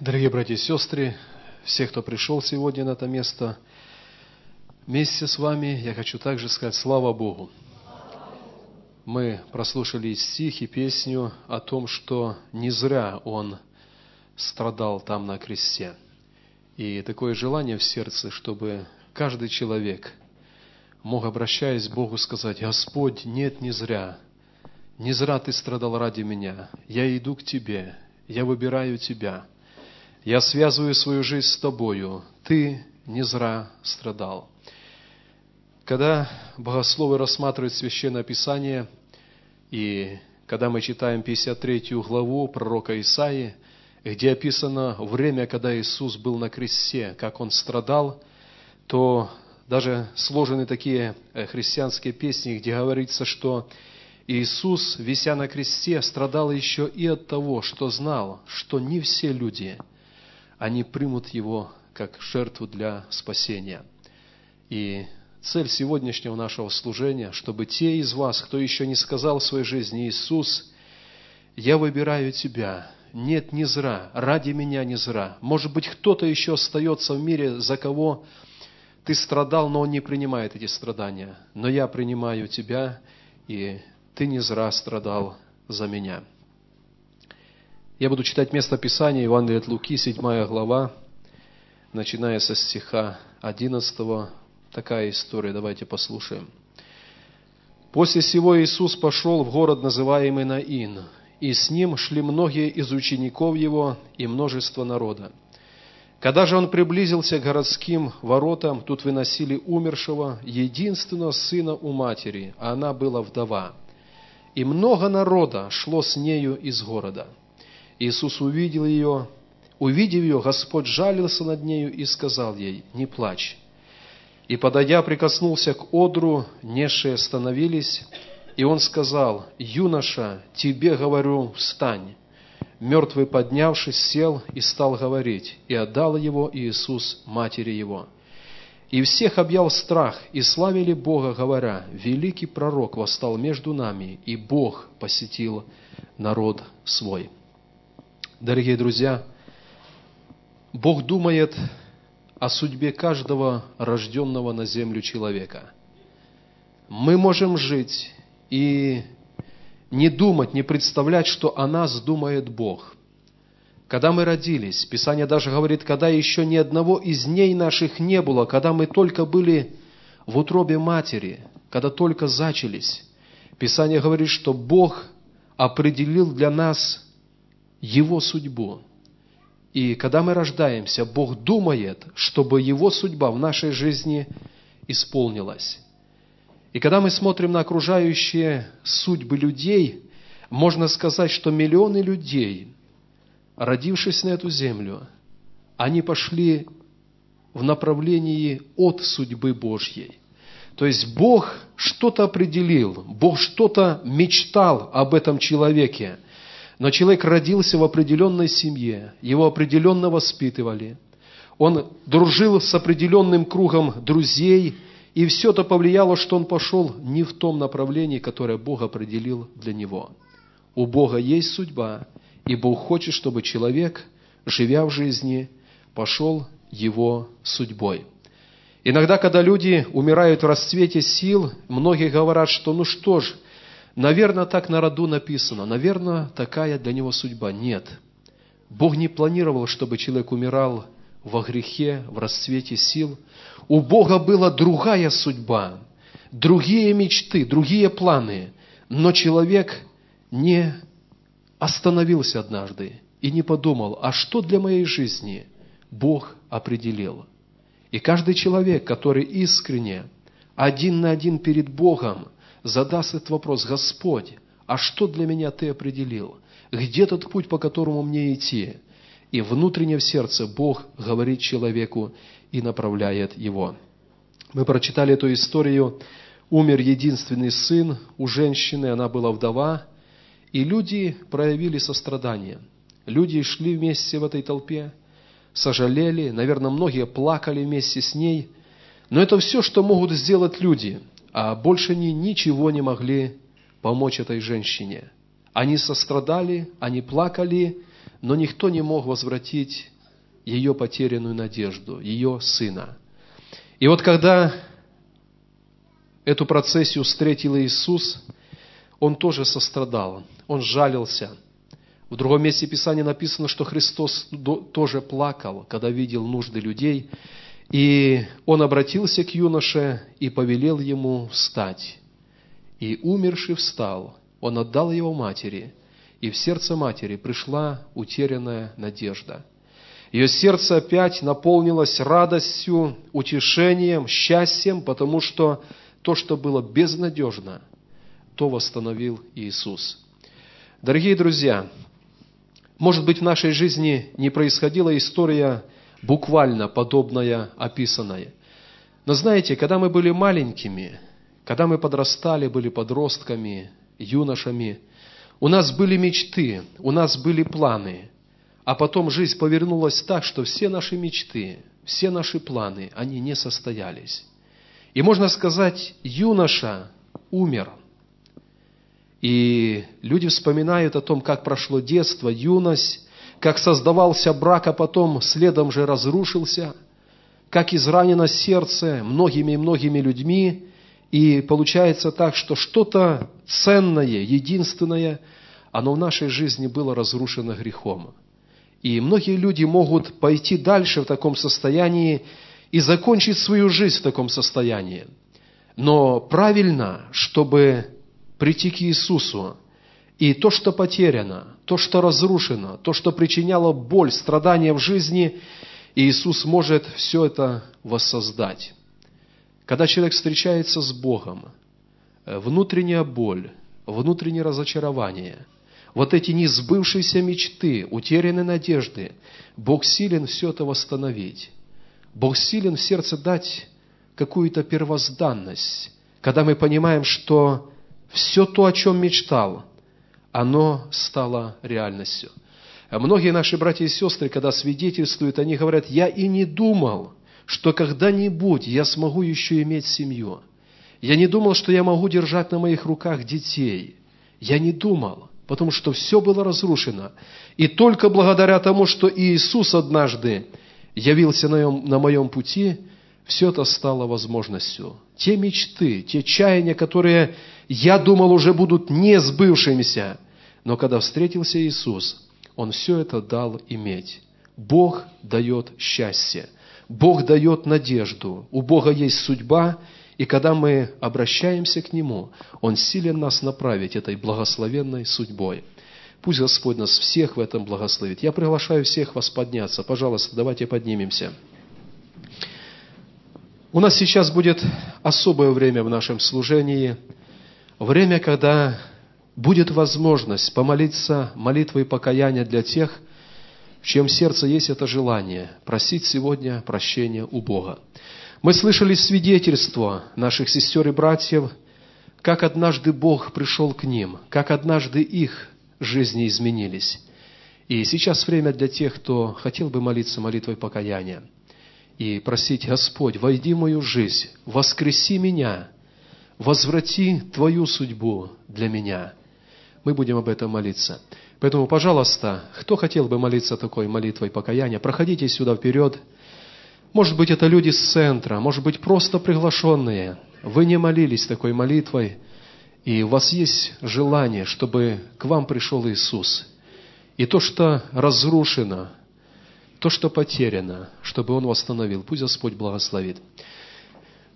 Дорогие братья и сестры, все, кто пришел сегодня на это место, вместе с вами я хочу также сказать слава Богу. Мы прослушали стих и песню о том, что не зря Он страдал там на кресте. И такое желание в сердце, чтобы каждый человек мог, обращаясь к Богу, сказать, «Господь, нет, не зря, не зря Ты страдал ради меня, я иду к Тебе, я выбираю Тебя». Я связываю свою жизнь с Тобою. Ты не зря страдал. Когда богословы рассматривают Священное Писание, и когда мы читаем 53 главу пророка Исаии, где описано время, когда Иисус был на кресте, как Он страдал, то даже сложены такие э, христианские песни, где говорится, что Иисус, вися на кресте, страдал еще и от того, что знал, что не все люди – они примут его как жертву для спасения. И цель сегодняшнего нашего служения, чтобы те из вас, кто еще не сказал в своей жизни, Иисус, я выбираю Тебя, нет, не зра, ради меня не зра. Может быть, кто-то еще остается в мире, за кого ты страдал, но он не принимает эти страдания. Но я принимаю тебя, и ты не зра страдал за меня. Я буду читать место Писания, Евангелие от Луки, 7 глава, начиная со стиха 11. Такая история, давайте послушаем. После сего Иисус пошел в город, называемый Наин, и с ним шли многие из учеников его и множество народа. Когда же он приблизился к городским воротам, тут выносили умершего, единственного сына у матери, а она была вдова. И много народа шло с нею из города – Иисус увидел ее, увидев ее, Господь жалился над нею и сказал ей, не плачь. И, подойдя, прикоснулся к одру, несшие остановились, и он сказал, юноша, тебе говорю, встань. Мертвый, поднявшись, сел и стал говорить, и отдал его Иисус матери его. И всех объял страх, и славили Бога, говоря, великий пророк восстал между нами, и Бог посетил народ свой. Дорогие друзья, Бог думает о судьбе каждого рожденного на землю человека. Мы можем жить и не думать, не представлять, что о нас думает Бог. Когда мы родились, Писание даже говорит, когда еще ни одного из дней наших не было, когда мы только были в утробе матери, когда только зачались, Писание говорит, что Бог определил для нас его судьбу. И когда мы рождаемся, Бог думает, чтобы Его судьба в нашей жизни исполнилась. И когда мы смотрим на окружающие судьбы людей, можно сказать, что миллионы людей, родившись на эту землю, они пошли в направлении от судьбы Божьей. То есть Бог что-то определил, Бог что-то мечтал об этом человеке – но человек родился в определенной семье, его определенно воспитывали. Он дружил с определенным кругом друзей, и все это повлияло, что он пошел не в том направлении, которое Бог определил для него. У Бога есть судьба, и Бог хочет, чтобы человек, живя в жизни, пошел его судьбой. Иногда, когда люди умирают в расцвете сил, многие говорят, что ну что ж, Наверное, так на роду написано. Наверное, такая для него судьба. Нет. Бог не планировал, чтобы человек умирал во грехе, в расцвете сил. У Бога была другая судьба, другие мечты, другие планы. Но человек не остановился однажды и не подумал, а что для моей жизни Бог определил. И каждый человек, который искренне один на один перед Богом – задаст этот вопрос, Господь, а что для меня Ты определил? Где тот путь, по которому мне идти? И внутренне в сердце Бог говорит человеку и направляет его. Мы прочитали эту историю. Умер единственный сын у женщины, она была вдова, и люди проявили сострадание. Люди шли вместе в этой толпе, сожалели, наверное, многие плакали вместе с ней. Но это все, что могут сделать люди а больше они ничего не могли помочь этой женщине. Они сострадали, они плакали, но никто не мог возвратить ее потерянную надежду, ее сына. И вот когда эту процессию встретил Иисус, он тоже сострадал, он жалился. В другом месте Писания написано, что Христос тоже плакал, когда видел нужды людей, и он обратился к юноше и повелел ему встать. И умерший встал, он отдал его матери, и в сердце матери пришла утерянная надежда. Ее сердце опять наполнилось радостью, утешением, счастьем, потому что то, что было безнадежно, то восстановил Иисус. Дорогие друзья, может быть, в нашей жизни не происходила история буквально подобная описанная. Но знаете, когда мы были маленькими, когда мы подрастали, были подростками, юношами, у нас были мечты, у нас были планы, а потом жизнь повернулась так, что все наши мечты, все наши планы, они не состоялись. И можно сказать, юноша умер. И люди вспоминают о том, как прошло детство, юность, как создавался брак, а потом следом же разрушился, как изранено сердце многими и многими людьми, и получается так, что что-то ценное, единственное, оно в нашей жизни было разрушено грехом. И многие люди могут пойти дальше в таком состоянии и закончить свою жизнь в таком состоянии. Но правильно, чтобы прийти к Иисусу, и то, что потеряно, то, что разрушено, то, что причиняло боль, страдания в жизни, Иисус может все это воссоздать. Когда человек встречается с Богом, э, внутренняя боль, внутреннее разочарование, вот эти несбывшиеся мечты, утерянные надежды, Бог силен все это восстановить. Бог силен в сердце дать какую-то первозданность, когда мы понимаем, что все то, о чем мечтал – оно стало реальностью. Многие наши братья и сестры, когда свидетельствуют, они говорят, я и не думал, что когда-нибудь я смогу еще иметь семью. Я не думал, что я могу держать на моих руках детей. Я не думал, потому что все было разрушено. И только благодаря тому, что Иисус однажды явился на моем, на моем пути, все это стало возможностью. Те мечты, те чаяния, которые я думал уже будут не сбывшимися, но когда встретился Иисус, Он все это дал иметь. Бог дает счастье, Бог дает надежду, у Бога есть судьба, и когда мы обращаемся к Нему, Он силен нас направить этой благословенной судьбой. Пусть Господь нас всех в этом благословит. Я приглашаю всех вас подняться. Пожалуйста, давайте поднимемся. У нас сейчас будет особое время в нашем служении, время, когда будет возможность помолиться молитвой покаяния для тех, в чьем сердце есть это желание просить сегодня прощения у Бога. Мы слышали свидетельство наших сестер и братьев, как однажды Бог пришел к ним, как однажды их жизни изменились. И сейчас время для тех, кто хотел бы молиться молитвой покаяния – и просить, Господь, войди в мою жизнь, воскреси меня, возврати Твою судьбу для меня. Мы будем об этом молиться. Поэтому, пожалуйста, кто хотел бы молиться такой молитвой покаяния, проходите сюда вперед. Может быть, это люди с центра, может быть, просто приглашенные. Вы не молились такой молитвой, и у вас есть желание, чтобы к вам пришел Иисус. И то, что разрушено, то, что потеряно, чтобы Он восстановил. Пусть Господь благословит.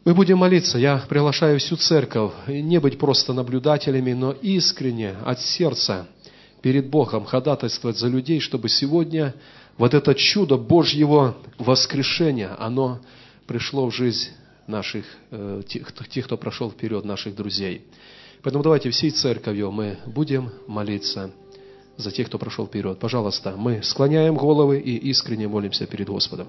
Мы будем молиться. Я приглашаю всю церковь не быть просто наблюдателями, но искренне, от сердца, перед Богом ходатайствовать за людей, чтобы сегодня вот это чудо Божьего воскрешения, оно пришло в жизнь наших, э, тех, тех, кто прошел вперед, наших друзей. Поэтому давайте всей церковью мы будем молиться за тех, кто прошел вперед. Пожалуйста, мы склоняем головы и искренне молимся перед Господом.